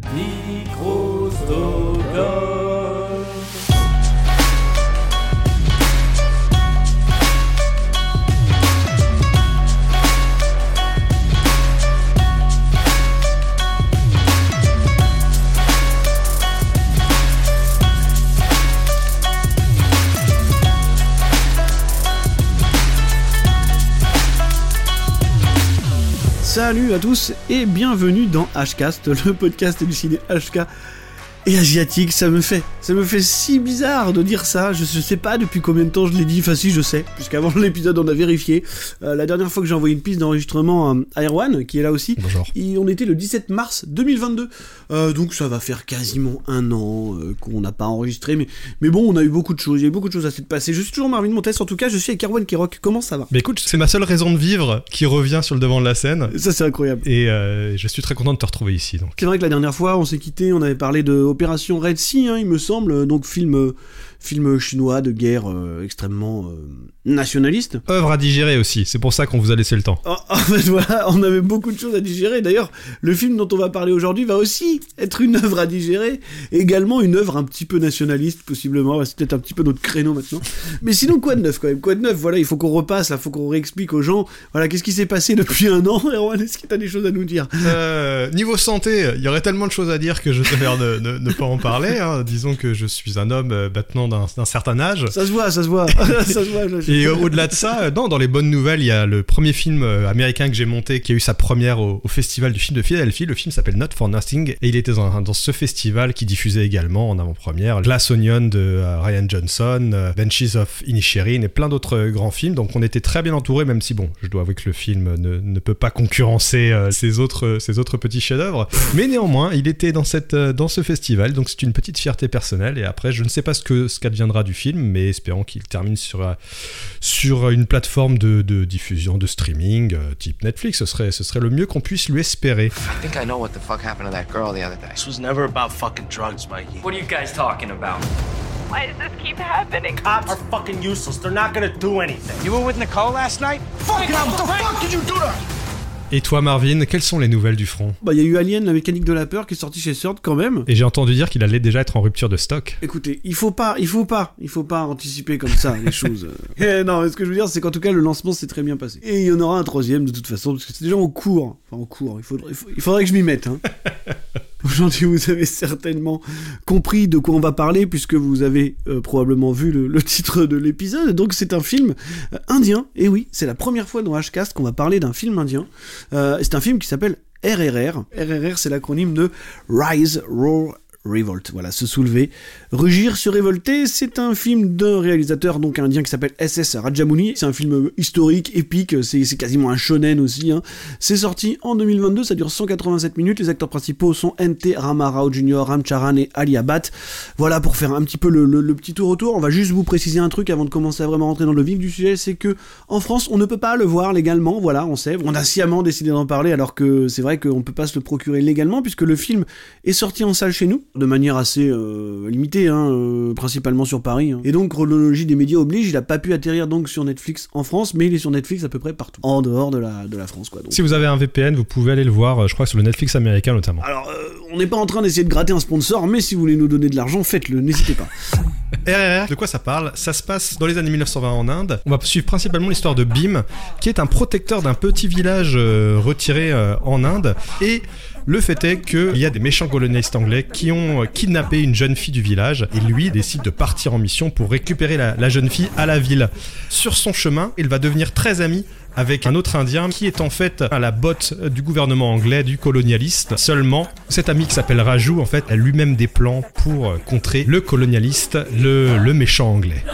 Microsoft. Salut à tous et bienvenue dans Hcast, le podcast du ciné HK et asiatique. Ça me fait, ça me fait si bizarre de dire ça. Je, sais pas depuis combien de temps je l'ai dit. Enfin si, je sais, puisqu'avant l'épisode on a vérifié. Euh, la dernière fois que j'ai envoyé une piste d'enregistrement à Erwan, qui est là aussi, Bonjour. Et on était le 17 mars 2022. Euh, donc ça va faire quasiment un an euh, qu'on n'a pas enregistré, mais, mais bon, on a eu beaucoup de choses. Il y a eu beaucoup de choses à se passer. Je suis toujours Marvin Montes. En tout cas, je suis avec Erwan Kirok. Comment ça va? Mais écoute, c'est ma seule raison de vivre qui revient sur le devant de la scène. Ça c'est incroyable. Et je suis très content de te retrouver ici. Donc. C'est vrai que la dernière fois, on s'est quitté, on avait parlé de Opération Red Sea, hein, il me semble, donc film, euh, film chinois de guerre euh, extrêmement euh, nationaliste. Œuvre à digérer aussi, c'est pour ça qu'on vous a laissé le temps. En, en fait, voilà, on avait beaucoup de choses à digérer. D'ailleurs, le film dont on va parler aujourd'hui va aussi être une œuvre à digérer, également une œuvre un petit peu nationaliste, possiblement. C'est peut-être un petit peu notre créneau maintenant. Mais sinon, quoi de neuf quand même? Quoi de neuf? Voilà, il faut qu'on repasse, il faut qu'on réexplique aux gens. Voilà, qu'est-ce qui s'est passé depuis un an Erwan, est-ce que t'as des choses à nous dire? Euh, niveau santé, il y aurait tellement de choses à dire que je préfère ne, ne- ne pas en parler. hein. Disons que je suis un homme euh, maintenant d'un d'un certain âge. Ça se voit, ça se voit. ça se voit. je- Et euh, au-delà de ça, euh, non, dans les bonnes nouvelles, il y a le premier film euh, américain que j'ai monté qui a eu sa première au, au festival du film de Philadelphie. Le film s'appelle Not for Nothing et il était dans, dans ce festival qui diffusait également en avant-première Glass Onion de Ryan Johnson, Benches of Inisherin et plein d'autres grands films. Donc on était très bien entouré, même si bon, je dois avouer que le film ne, ne peut pas concurrencer ces autres ces autres petits chefs-d'œuvre. Mais néanmoins, il était dans cette dans ce festival, donc c'est une petite fierté personnelle. Et après, je ne sais pas ce que ce qu'adviendra du film, mais espérons qu'il termine sur euh, sur une plateforme de, de diffusion, de streaming, euh, type Netflix. Ce serait, ce serait le mieux qu'on puisse lui espérer. I think I know what the fuck happened to that girl the other day. This was never about fucking drugs, Mikey. What are you guys talking about? Why does this keep happening? Cops are fucking useless. They're not gonna do anything. You were with Nicole last night? Fuck it, what the fuck did you do to her? Et toi, Marvin, quelles sont les nouvelles du front Bah, il y a eu Alien, la mécanique de la peur, qui est sorti chez Sword quand même. Et j'ai entendu dire qu'il allait déjà être en rupture de stock. Écoutez, il faut pas, il faut pas, il faut pas anticiper comme ça les choses. Eh, non, mais ce que je veux dire, c'est qu'en tout cas, le lancement s'est très bien passé. Et il y en aura un troisième de toute façon, parce que c'est déjà en cours. Enfin, en cours. Il faudrait, il faudrait que je m'y mette. Hein. Aujourd'hui, vous avez certainement compris de quoi on va parler, puisque vous avez euh, probablement vu le, titre de l'épisode. Donc, c'est un film euh, indien. Et oui, c'est la première fois dans Hcast qu'on va parler d'un film indien. Euh, c'est un film qui s'appelle RRR. RRR, c'est l'acronyme de Rise, Roar, Revolt, voilà, se soulever, rugir, se révolter, c'est un film d'un réalisateur donc indien qui s'appelle SS Rajamouli, c'est un film historique, épique, c'est quasiment un shonen aussi, hein. c'est sorti en 2022, ça dure 187 minutes, les acteurs principaux sont NT Ramarao Jr., Ramcharan et Ali Abad, voilà pour faire un petit peu le, petit tour autour, on va juste vous préciser un truc avant de commencer à vraiment rentrer dans le vif du sujet, c'est que en France on ne peut pas le voir légalement, voilà, on sait, on a sciemment décidé d'en parler alors que c'est vrai qu'on peut pas se le procurer légalement puisque le film est sorti en salle chez nous, de manière assez euh, limitée, hein, euh, principalement sur Paris. hein. Et donc, chronologie des médias oblige, il a pas pu atterrir donc sur Netflix en France, mais il est sur Netflix à peu près partout, en dehors de la, de la France, quoi. Donc, Si vous avez un VPN, vous pouvez aller le voir, euh, je crois, sur le Netflix américain notamment. alors, euh, on n'est pas en train d'essayer de gratter un sponsor, mais si vous voulez nous donner de l'argent, faites-le, n'hésitez pas. RRR, de quoi ça parle? Ça se passe dans les années 1920 en Inde. On va suivre principalement l'histoire de Bim, qui est un protecteur d'un petit village euh, retiré euh, en Inde. Et le fait est qu'il y a des méchants colonialistes anglais qui ont euh, kidnappé une jeune fille du village. Et lui décide de partir en mission pour récupérer la jeune fille à la ville. Sur son chemin, il va devenir très ami avec un autre indien qui est en fait à la botte du gouvernement anglais, du colonialiste. Seulement, cet ami qui s'appelle Raju, en fait, a lui-même des plans pour euh, contrer le colonialiste, le, le méchant anglais.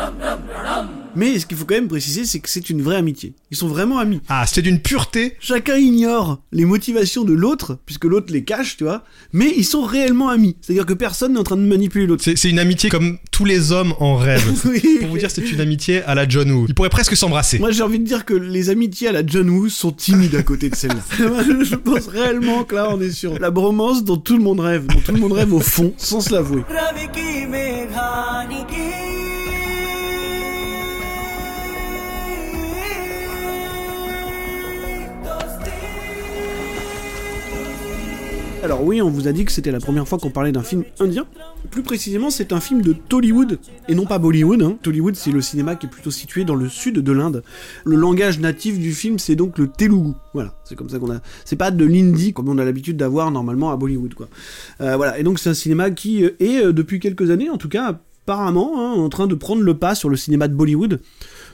Mais ce qu'il faut quand même préciser, c'est que c'est une vraie amitié. Ils sont vraiment amis. Ah, c'était d'une pureté Chacun ignore les motivations de l'autre, puisque l'autre les cache, tu vois, mais ils sont réellement amis. C'est-à-dire que personne n'est en train de manipuler l'autre. C'est c'est une amitié comme tous les hommes en rêve. Oui. Pour vous dire, c'est une amitié à la John Woo. Ils pourraient presque s'embrasser. Moi j'ai envie de dire que les amitiés à la John Woo sont timides à côté de celle-là. je pense réellement que là on est sur la bromance dont tout le monde rêve, dont tout le monde rêve au fond, sans se l'avouer. Alors oui, on vous a dit que c'était la première fois qu'on parlait d'un film indien. Plus précisément, c'est un film de Tollywood, et non pas Bollywood. Hein. Tollywood, c'est le cinéma qui est plutôt situé dans le sud de l'Inde. Le langage natif du film, c'est donc le Telugu. Voilà, c'est comme ça qu'on a... C'est pas de l'hindi, comme on a l'habitude d'avoir normalement à Bollywood, quoi. Euh, voilà, et donc c'est un cinéma qui euh, est, euh, depuis quelques années en tout cas, apparemment, hein, en train de prendre le pas sur le cinéma de Bollywood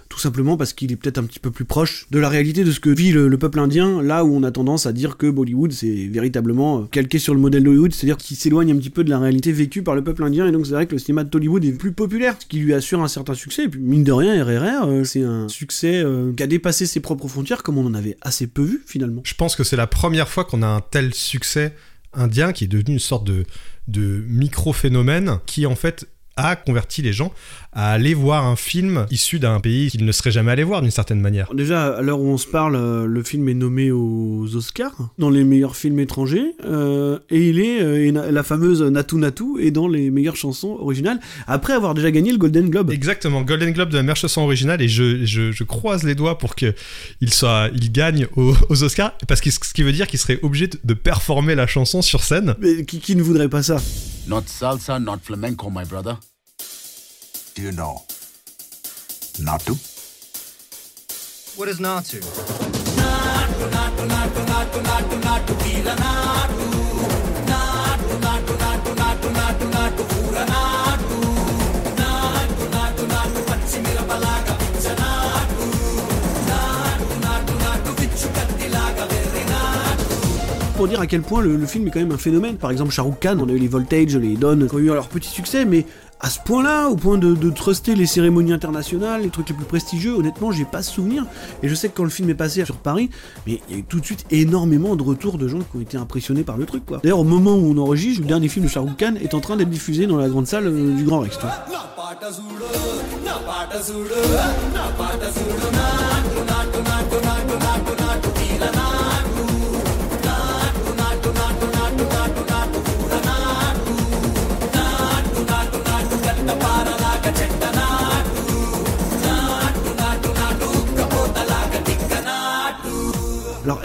tout simplement parce qu'il est peut-être un petit peu plus proche de la réalité de ce que vit le, le peuple indien, là où on a tendance à dire que Bollywood c'est véritablement euh, calqué sur le modèle d'Hollywood, c'est-à-dire qu'il s'éloigne un petit peu de la réalité vécue par le peuple indien, et donc c'est vrai que le cinéma de Hollywood est plus populaire, ce qui lui assure un certain succès, et puis mine de rien, RRR, euh, c'est un succès euh, qui a dépassé ses propres frontières, comme on en avait assez peu vu finalement. Je pense que c'est la première fois qu'on a un tel succès indien qui est devenu une sorte de, de micro-phénomène qui en fait a converti les gens à aller voir un film issu d'un pays qu'ils ne seraient jamais allés voir d'une certaine manière. Déjà, à l'heure où on se parle, euh, le film est nommé aux Oscars, dans les meilleurs films étrangers, euh, et il est, euh, la fameuse Natu Natu est dans les meilleures chansons originales, après avoir déjà gagné le Golden Globe. Exactement, Golden Globe de la meilleure chanson originale et je, je, je croise les doigts pour que il soit, il gagne aux, aux Oscars parce que ce qui veut dire qu'il serait obligé de- de performer la chanson sur scène. Mais qui, qui ne voudrait pas ça? Not salsa, not flamenco, my brother. Do you know? Natu? What is Natsu? pour dire à quel point le, le film est quand même un phénomène. Par exemple, Shah Rukh Khan, on a eu les Voltage, les Don, qui ont eu leur petit succès, mais à ce point-là, au point de, truster les cérémonies internationales, les trucs les plus prestigieux, honnêtement, j'ai pas ce souvenir. Et je sais que quand le film est passé sur Paris, mais il y a eu tout de suite énormément de retours de gens qui ont été impressionnés par le truc, quoi. D'ailleurs, au moment où on enregistre, le dernier film de Shah Rukh Khan est en train d'être diffusé dans la grande salle euh, du Grand Rex,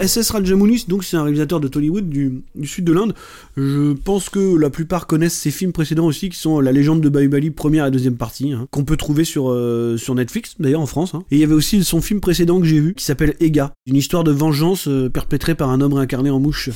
SS Rajamounis, donc c'est un réalisateur de Tollywood du, du sud de l'Inde. Je pense que la plupart connaissent ses films précédents aussi, qui sont La légende de Bahubali, première et deuxième partie, hein, qu'on peut trouver sur, euh, sur Netflix, d'ailleurs en France. hein. Et il y avait aussi son film précédent que j'ai vu, qui s'appelle Ega, une histoire de vengeance euh, perpétrée par un homme réincarné en mouche.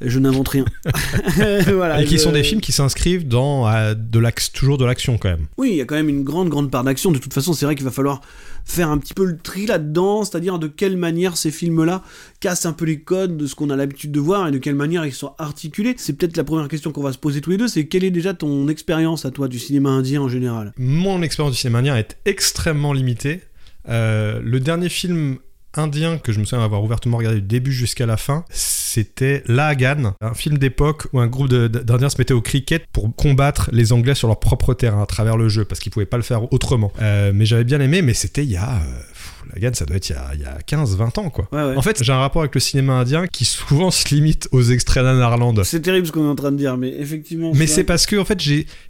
Je n'invente rien. voilà, et qui je- sont des films qui s'inscrivent dans euh, de l'axe, toujours de l'action quand même. oui, il y a quand même une grande, grande part d'action. De toute façon, c'est vrai qu'il va falloir faire un petit peu le tri là-dedans, c'est-à-dire de quelle manière ces films-là cassent un peu les codes de ce qu'on a l'habitude de voir et de quelle manière ils sont articulés. C'est peut-être la première question qu'on va se poser tous les deux, c'est quelle est déjà ton expérience à toi du cinéma indien en général? Mon expérience du cinéma indien est extrêmement limitée. Euh, le dernier film indien que je me souviens avoir ouvertement regardé du début jusqu'à la fin, c'était La Hagan, un film d'époque où un groupe d'Indiens se mettait au cricket pour combattre les Anglais sur leur propre terrain à travers le jeu, parce qu'ils pouvaient pas le faire autrement. Euh, mais j'avais bien aimé, mais c'était il y a... euh, pff, La Hagan, ça doit être il y a, il y a 15-20 ans, quoi. Ouais, ouais. En fait, j'ai un rapport avec le cinéma indien qui souvent se limite aux extraits d'Anarland. C'est terrible ce qu'on est en train de dire, mais effectivement. Mais c'est parce que en fait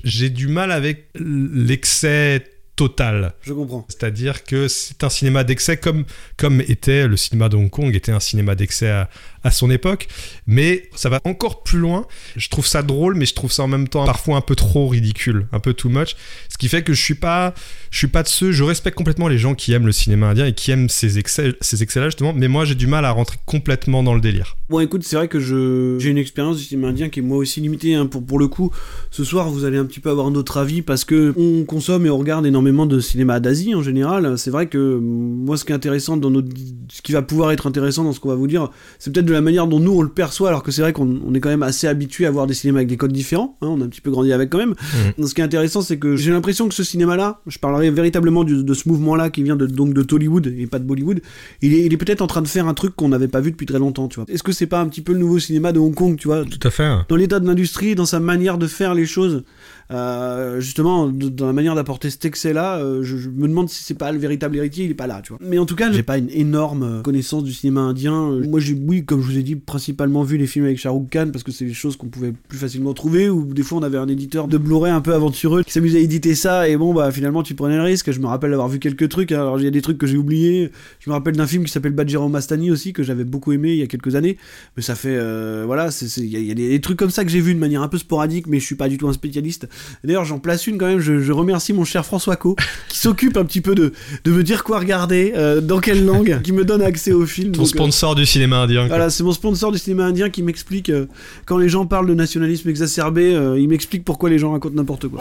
j'ai du mal avec l'excès total. Je comprends. C'est-à-dire que c'est un cinéma d'excès comme comme était le cinéma de Hong Kong était un cinéma d'excès à, à son époque, mais ça va encore plus loin. Je trouve ça drôle, mais je trouve ça en même temps parfois un peu trop ridicule, un peu too much. Ce qui fait que je suis pas je suis pas de ceux. Je respecte complètement les gens qui aiment le cinéma indien et qui aiment ces excès ces excès-là justement, mais moi j'ai du mal à rentrer complètement dans le délire. Bon, écoute, c'est vrai que je j'ai une expérience du cinéma indien qui est moi aussi limitée. hein. Pour, pour le coup, ce soir, vous allez un petit peu avoir notre avis parce que on consomme et on regarde énormément de cinéma d'Asie en général. C'est vrai que euh, moi, ce qui est intéressant dans notre, ce qui va pouvoir être intéressant dans ce qu'on va vous dire, c'est peut-être de la manière dont nous on le perçoit, alors que c'est vrai qu'on on est quand même assez habitué à voir des cinémas avec des codes différents. hein. on a un petit peu grandi avec quand même. Donc, ce qui est intéressant, c'est que j'ai l'impression que ce cinéma-là, je parlerai véritablement du- de ce mouvement-là qui vient de, donc de Tollywood et pas de Bollywood, il est, il est peut-être en train de faire un truc qu'on n'avait pas vu depuis très longtemps, tu vois. Est-ce que c'est pas un petit peu le nouveau cinéma de Hong Kong, tu vois? Tout à fait. dans l'état de l'industrie, dans sa manière de faire les choses, euh, justement, dans la manière d'apporter cet là, euh, je, me demande si c'est pas le véritable héritier, il est pas là, tu vois. Mais en tout cas, j'ai pas une énorme connaissance du cinéma indien. Euh, Moi, j'ai, oui, comme je vous ai dit, principalement vu les films avec Shah Rukh Khan parce que c'est des choses qu'on pouvait plus facilement trouver. Ou des fois, on avait un éditeur de Blu-ray un peu aventureux qui s'amusait à éditer ça. Et bon, bah finalement, tu prenais le risque. Je me rappelle avoir vu quelques trucs. hein. Alors, il y a des trucs que j'ai oubliés. Je me rappelle d'un film qui s'appelle Bajirao Mastani aussi que j'avais beaucoup aimé il y a quelques années. Mais ça fait, voilà, il y, y a des trucs comme ça que j'ai vu de manière un peu sporadique, mais je suis pas du tout un spécialiste. D'ailleurs, j'en place une quand même. Je, je remercie mon cher François Co qui s'occupe un petit peu de, de me dire quoi regarder, euh, dans quelle langue, qui me donne accès au film. Ton Donc, euh, sponsor du cinéma indien. quoi. voilà, c'est mon sponsor du cinéma indien qui m'explique euh, quand les gens parlent de nationalisme exacerbé, il m'explique pourquoi les gens racontent n'importe quoi.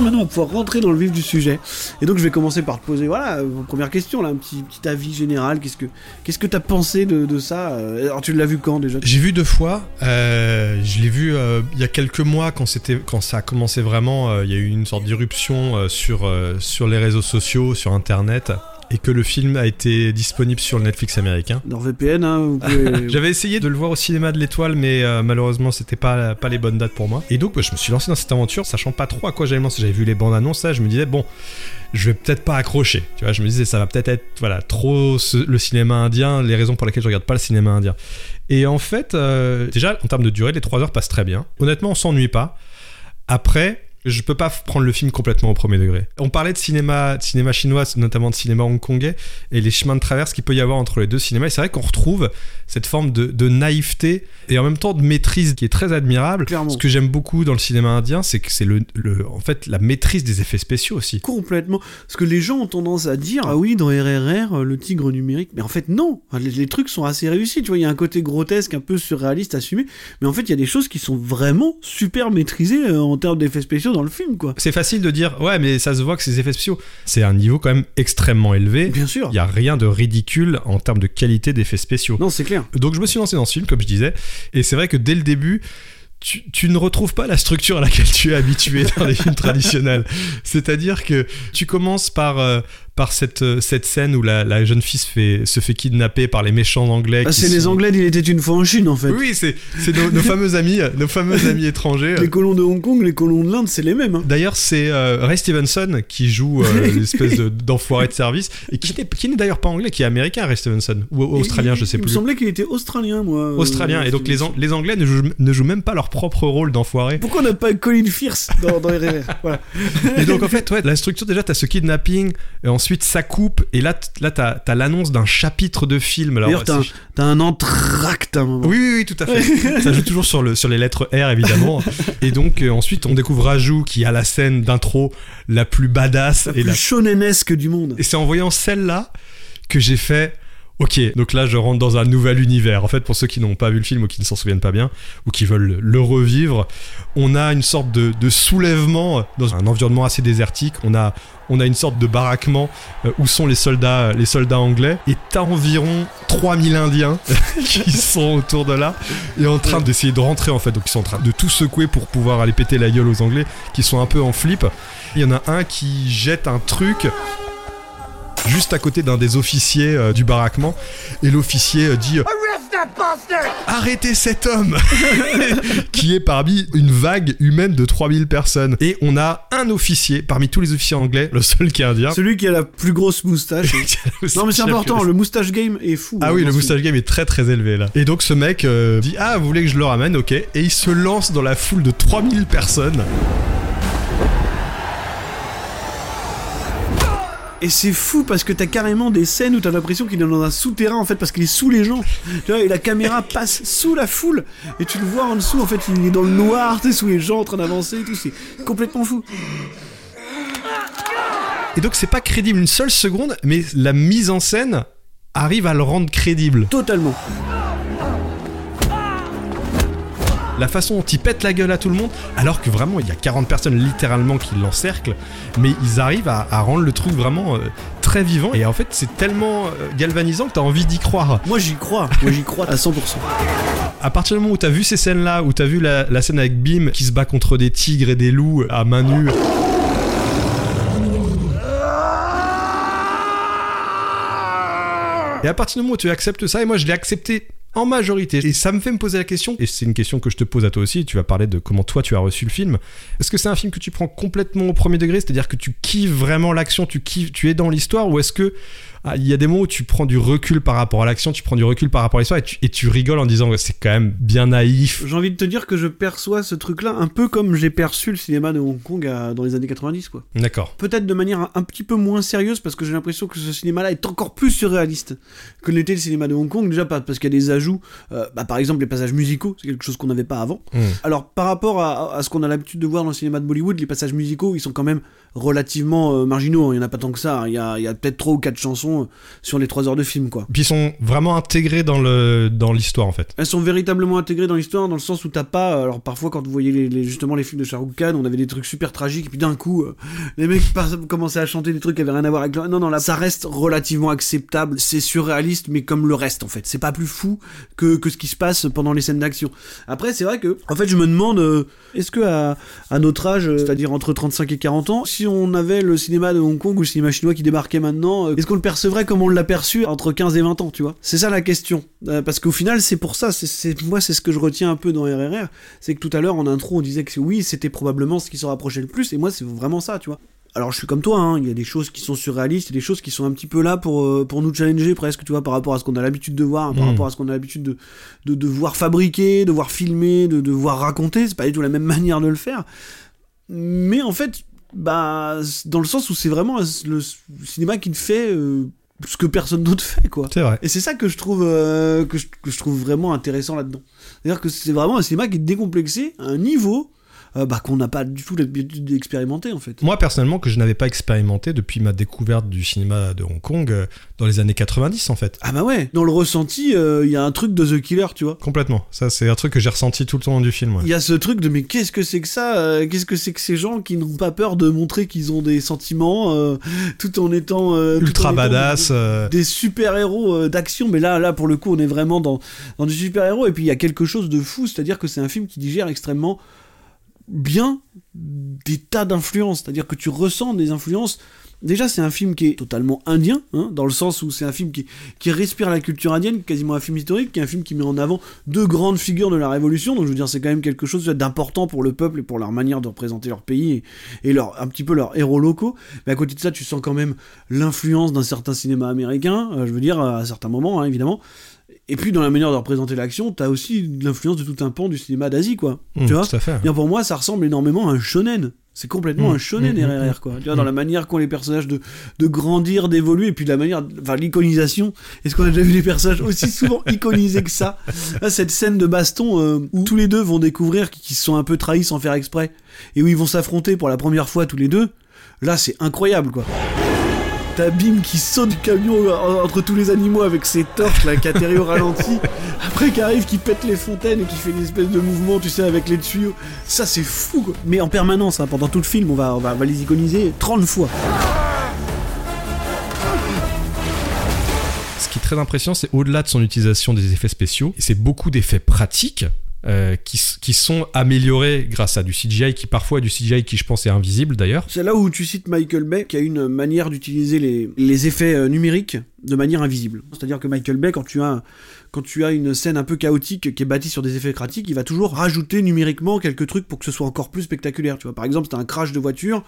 Maintenant, on va pouvoir rentrer dans le vif du sujet. Et donc, je vais commencer par te poser, voilà, vos premières questions, là, un petit, petit avis général. Qu'est-ce que qu'est-ce que t'as pensé de, de ça euh, Alors, tu l'as vu quand déjà? J'ai vu deux fois. euh, je l'ai vu euh, il y a quelques mois quand c'était quand ça a commencé vraiment. il y a eu une sorte d'irruption sur sur les réseaux sociaux, sur Internet, et que le film a été disponible sur le Netflix américain. NordVPN, hein, vous pouvez... J'avais essayé de le voir au cinéma de l'Étoile, mais euh, malheureusement c'était pas pas les bonnes dates pour moi. Et donc bah, je me suis lancé dans cette aventure, sachant pas trop à quoi j'allais me lancer. J'avais vu les bandes annonces, là, je me disais bon, je vais peut-être pas accrocher. Tu vois, je me disais ça va peut-être être voilà trop ce- le cinéma indien, les raisons pour lesquelles je regarde pas le cinéma indien. Et en fait, euh, déjà en termes de durée, les 3 heures passent très bien. Honnêtement, on s'ennuie pas. Après, je peux pas prendre le film complètement au premier degré. On parlait de cinéma, de cinéma chinois, notamment de cinéma hongkongais, et les chemins de traverse qu'il peut y avoir entre les deux cinémas. Et c'est vrai qu'on retrouve cette forme de, de naïveté et en même temps de maîtrise qui est très admirable. Clairement. Ce que j'aime beaucoup dans le cinéma indien, c'est que c'est le, le- en fait la maîtrise des effets spéciaux aussi. Complètement. Parce que les gens ont tendance à dire Ah oui, dans RRR, le tigre numérique. Mais en fait, non. Les, les trucs sont assez réussis. Tu vois, il y a un côté grotesque, un peu surréaliste, assumé. Mais en fait, il y a des choses qui sont vraiment super maîtrisées euh, en termes d'effets spéciaux dans le film, quoi. C'est facile de dire ouais, mais ça se voit que ces effets spéciaux, c'est un niveau quand même extrêmement élevé. Bien sûr. Il y a rien de ridicule en termes de qualité d'effets spéciaux. Non, c'est clair. Donc je me suis lancé dans ce film, comme je disais, et c'est vrai que dès le début, tu, tu ne retrouves pas la structure à laquelle tu es habitué dans les films traditionnels. C'est-à-dire que tu commences par, euh, par cette, euh, cette scène où la, la jeune fille se fait, se fait kidnapper par les méchants anglais. Ah, c'est les Anglais d'Il était une fois en Chine, en fait. Oui, c'est c'est nos, nos fameux amis, nos fameux amis étrangers. Les colons de Hong Kong, les colons de l'Inde, c'est les mêmes. hein. D'ailleurs, c'est euh, Ray Stevenson qui joue euh, l'espèce de- d'enfoiré de service et qui n'est d'ailleurs pas anglais, qui est américain, Ray Stevenson ou australien, Il- je sais Il plus. me semblait qu'il était australien, moi. euh, Australien. Et donc les, les Anglais ne jouent, ne jouent même pas leur propre rôle d'enfoiré. Pourquoi on n'a pas Colin Firth dans, dans RRR Voilà. Et donc en fait, ouais, la structure déjà, t'as ce kidnapping, et ensuite ça coupe, et là, là t'as t'as l'annonce d'un chapitre de film. Alors, t'as t'as un entracte à un moment. Oui, oui, oui, tout à fait. ça joue toujours sur, le, sur les lettres R, évidemment. Et donc, euh, ensuite, on découvre Raju qui a la scène d'intro la plus badass. La et plus la shonenesque du monde. Et c'est en voyant celle-là que j'ai fait. Ok, donc là je rentre dans un nouvel univers. En fait, pour ceux qui n'ont pas vu le film ou qui ne s'en souviennent pas bien, ou qui veulent le revivre, on a une sorte de, de soulèvement dans un environnement assez désertique. On a, on a une sorte de baraquement euh, où sont les soldats, les soldats anglais. Et t'as environ 3000 Indiens qui sont autour de là et en train d'essayer de rentrer en fait. Donc ils sont en train de tout secouer pour pouvoir aller péter la gueule aux Anglais qui sont un peu en flip. Il y en a un qui jette un truc juste à côté d'un des officiers euh, du baraquement et l'officier euh, dit euh, arrêtez cet homme qui est parmi une vague humaine de 3000 personnes et on a un officier parmi tous les officiers anglais le seul qui est indien Celui qui a la plus grosse moustache. non mais c'est important, le moustache game est fou. ah hein, oui, le dans ce moustache game est très très élevé là. Et donc ce mec euh, dit Ah, vous voulez que je le ramène? Ok. Et il se lance dans la foule de 3000 personnes. Et c'est fou parce que t'as carrément des scènes où t'as l'impression qu'il est dans un souterrain en fait parce qu'il est sous les gens. Tu vois, et la caméra passe sous la foule et tu le vois en dessous en fait il est dans le noir, tu sous les gens en train d'avancer et tout. C'est complètement fou. Et donc c'est pas crédible une seule seconde, mais la mise en scène arrive à le rendre crédible. Totalement. La façon dont il pète la gueule à tout le monde, alors que vraiment il y a 40 personnes littéralement qui l'encerclent, mais ils arrivent à, à rendre le truc vraiment euh, très vivant. Et en fait c'est tellement euh, galvanisant que t'as envie d'y croire. Moi j'y crois. Moi j'y crois à 100%. À partir du moment où t'as vu ces scènes-là, où t'as vu la, la scène avec Bim qui se bat contre des tigres et des loups à main nue. Et à partir du moment où tu acceptes ça, et moi je l'ai accepté En majorité. Et ça me fait me poser la question, et c'est une question que je te pose à toi aussi, tu vas parler de comment toi tu as reçu le film. Est-ce que c'est un film que tu prends complètement au premier degré, c'est-à-dire que tu kiffes vraiment l'action, tu kiffes, tu es dans l'histoire, ou est-ce que il y a des moments où tu prends du recul par rapport à l'action, tu prends du recul par rapport à l'histoire et tu, et tu rigoles en disant que c'est quand même bien naïf. J'ai envie de te dire que je perçois ce truc-là un peu comme j'ai perçu le cinéma de Hong Kong à- dans les années 90, quoi. D'accord. Peut-être de manière un, un petit peu moins sérieuse parce que j'ai l'impression que ce cinéma-là est encore plus surréaliste que l'était le cinéma de Hong Kong. Déjà parce qu'il y a des ajouts, euh, bah, par exemple les passages musicaux, c'est quelque chose qu'on n'avait pas avant. Mm. Alors par rapport à, à ce qu'on a l'habitude de voir dans le cinéma de Bollywood, les passages musicaux, ils sont quand même relativement euh, marginaux. hein. Il y en a pas tant que ça. Il y a, il y a peut-être trois ou quatre chansons euh, sur les trois heures de film, quoi. Puis ils sont vraiment intégrés dans le dans l'histoire en fait. Elles sont véritablement intégrées dans l'histoire, dans le sens où t'as pas. Alors parfois, quand vous voyez les, les- justement les films de Shah Rukh Khan, on avait des trucs super tragiques, et puis d'un coup, euh, les mecs commençaient à chanter des trucs qui avaient rien à voir avec. le- Non, non, là, ça reste relativement acceptable. C'est surréaliste, mais comme le reste, en fait. C'est pas plus fou que, que ce qui se passe pendant les scènes d'action. Après, c'est vrai que, en fait, je me demande, euh, est-ce que à, à notre âge, euh, c'est-à-dire entre 35 et 40 ans, si on avait le cinéma de Hong Kong ou le cinéma chinois qui débarquait maintenant, euh, est-ce qu'on le percevrait comme on l'a perçu entre 15 et 20 ans, tu vois? C'est ça la question. Euh, parce qu'au final, c'est pour ça, c'est- moi, c'est ce que je retiens un peu dans RRR, c'est que tout à l'heure, en intro, on disait que oui, c'était probablement ce qui s'en rapprochait le plus, et moi, c'est vraiment ça, tu vois. Alors je suis comme toi, hein, il y a des choses qui sont surréalistes, il y a des choses qui sont un petit peu là pour, euh, pour nous challenger presque, tu vois, par rapport à ce qu'on a l'habitude de voir, par Mm. rapport à ce qu'on a l'habitude de, de, de voir fabriquer, de voir filmer, de, de voir raconter, c'est pas du tout la même manière de le faire. Mais en fait, bah, dans le sens où c'est vraiment le cinéma qui fait euh, ce que personne d'autre fait, quoi. C'est vrai. Et c'est ça que je trouve euh, que, je, que je trouve vraiment intéressant là-dedans. C'est-à-dire que c'est vraiment un cinéma qui est décomplexé à un niveau euh, bah, qu'on n'a pas du tout l'habitude d'expérimenter en fait. Moi personnellement que je n'avais pas expérimenté depuis ma découverte du cinéma de Hong Kong euh, dans les années 90 en fait. Ah bah ouais, dans le ressenti, euh, il y a un truc de The Killer, tu vois. Complètement. Ça c'est un truc que j'ai ressenti tout le long du film. ouais. Il y a ce truc de mais qu'est-ce que c'est que ça Qu'est-ce que c'est que ces gens qui n'ont pas peur de montrer qu'ils ont des sentiments tout en étant en Ultra étant badass. des super-héros d'action, mais là, là, pour le coup, on est vraiment dans, dans du super-héros, et puis il y a quelque chose de fou, c'est-à-dire que c'est un film qui digère extrêmement bien des tas d'influences, c'est-à-dire que tu ressens des influences. Déjà, c'est un film qui est totalement indien, hein, dans le sens où c'est un film qui, qui respire la culture indienne, quasiment un film historique, qui est un film qui met en avant deux grandes figures de la Révolution, donc je veux dire, c'est quand même quelque chose d'important pour le peuple et pour leur manière de représenter leur pays et, leur, un petit peu leurs héros locaux. Mais à côté de ça, tu sens quand même l'influence d'un certain cinéma américain, euh, je veux dire, à certains moments, hein, évidemment. Et puis, dans la manière de représenter l'action, t'as aussi l'influence de tout un pan du cinéma d'Asie, quoi. hum, tu vois tout à fait. Bien pour moi, ça ressemble énormément à un shonen. C'est complètement Mm, un shonen mm, RRR, quoi. Tu vois, dans la manière qu'ont les personnages de, de grandir, d'évoluer, et puis de la manière, enfin, l'iconisation. Est-ce qu'on a déjà vu des personnages aussi souvent iconisés que ça Là, cette scène de baston euh, où tous les deux vont découvrir qu'ils se sont un peu trahis sans faire exprès, et où ils vont s'affronter pour la première fois tous les deux. Là, c'est incroyable, quoi. Qui saute du camion euh, entre tous les animaux avec ses torches là, qui atterrit au ralenti. Après qui arrive, qui pète les fontaines et qui fait une espèce de mouvement, tu sais, avec les tuyaux. Ça c'est fou. Mais en permanence, hein, pendant tout le film, on va, les iconiser 30 fois. Ce qui est très impressionnant, c'est au-delà de son utilisation des effets spéciaux, c'est beaucoup d'effets pratiques. Euh, qui, sont améliorés grâce à du CGI qui parfois du CGI qui je pense est invisible d'ailleurs. C'est là où tu cites Michael Bay qui a une manière d'utiliser les, les effets euh, numériques de manière invisible. C'est-à-dire que Michael Bay, quand tu as quand tu as une scène un peu chaotique qui est bâtie sur des effets pratiques, il va toujours rajouter numériquement quelques trucs pour que ce soit encore plus spectaculaire. Tu vois, par exemple, t'as un crash de voiture,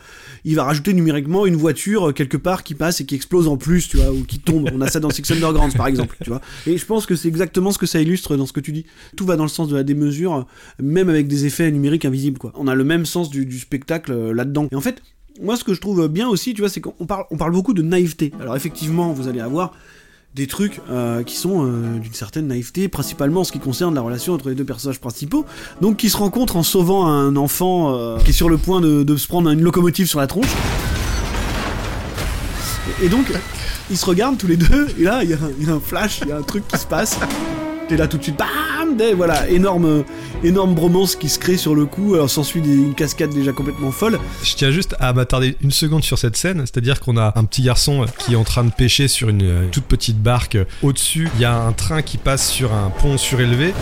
il va rajouter numériquement une voiture euh, quelque part qui passe et qui explose en plus, tu vois, ou qui tombe. On a ça dans Six Undergrounds, par exemple, tu vois. Et je pense que c'est exactement ce que ça illustre dans ce que tu dis. Tout va dans le sens de la démesure, euh, même avec des effets numériques invisibles, quoi. On a le même sens du, du spectacle euh, là-dedans. Et en fait, moi, ce que je trouve bien aussi, tu vois, c'est qu'on parle, on parle beaucoup de naïveté. Alors effectivement, vous allez avoir des trucs euh, qui sont euh, d'une certaine naïveté, principalement en ce qui concerne la relation entre les deux personnages principaux, donc qui se rencontrent en sauvant un enfant euh, qui est sur le point de, se prendre une locomotive sur la tronche. Et, et donc, ils se regardent tous les deux, et là, il y, a un- flash, il y a un truc qui se passe. Et là, tout de suite, bam des- Voilà, énorme, énorme bromance qui se crée sur le coup. Alors, s'ensuit une cascade déjà complètement folle. Je tiens juste à m'attarder une seconde sur cette scène, c'est-à-dire qu'on a un petit garçon qui est en train de pêcher sur une euh, toute petite barque. Au-dessus, il y a un train qui passe sur un pont surélevé.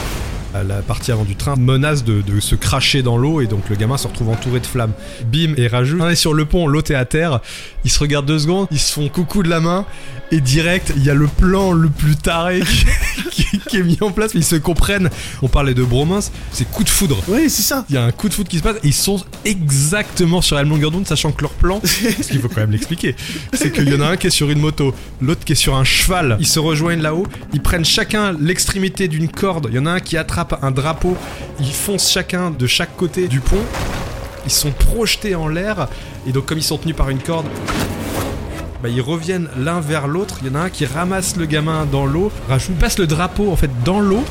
Euh, La partie avant du train menace de, se cracher dans l'eau et donc le gamin se retrouve entouré de flammes. Bim et rajoute. Un est sur le pont, l'autre est à terre. Ils se regardent deux secondes, ils se font coucou de la main et direct, il y a le plan le plus taré qui, qui est mis en place, mais ils se comprennent. On parlait de bromance, c'est coup de foudre. Oui, c'est ça. Il y a un coup de foudre qui se passe et ils sont exactement sur la même longueur d'onde, sachant que leur plan, ce qu'il faut quand même l'expliquer, c'est qu'il y en a un qui est sur une moto, l'autre qui est sur un cheval. Ils se rejoignent là-haut, ils prennent chacun l'extrémité d'une corde. Il y en a un qui attrape un drapeau, ils foncent chacun de chaque côté du pont. Ils sont projetés en l'air et donc comme ils sont tenus par une corde, bah, ils reviennent l'un vers l'autre. Il y en a un qui ramasse le gamin dans l'eau, Rachou passe le drapeau en fait dans l'eau.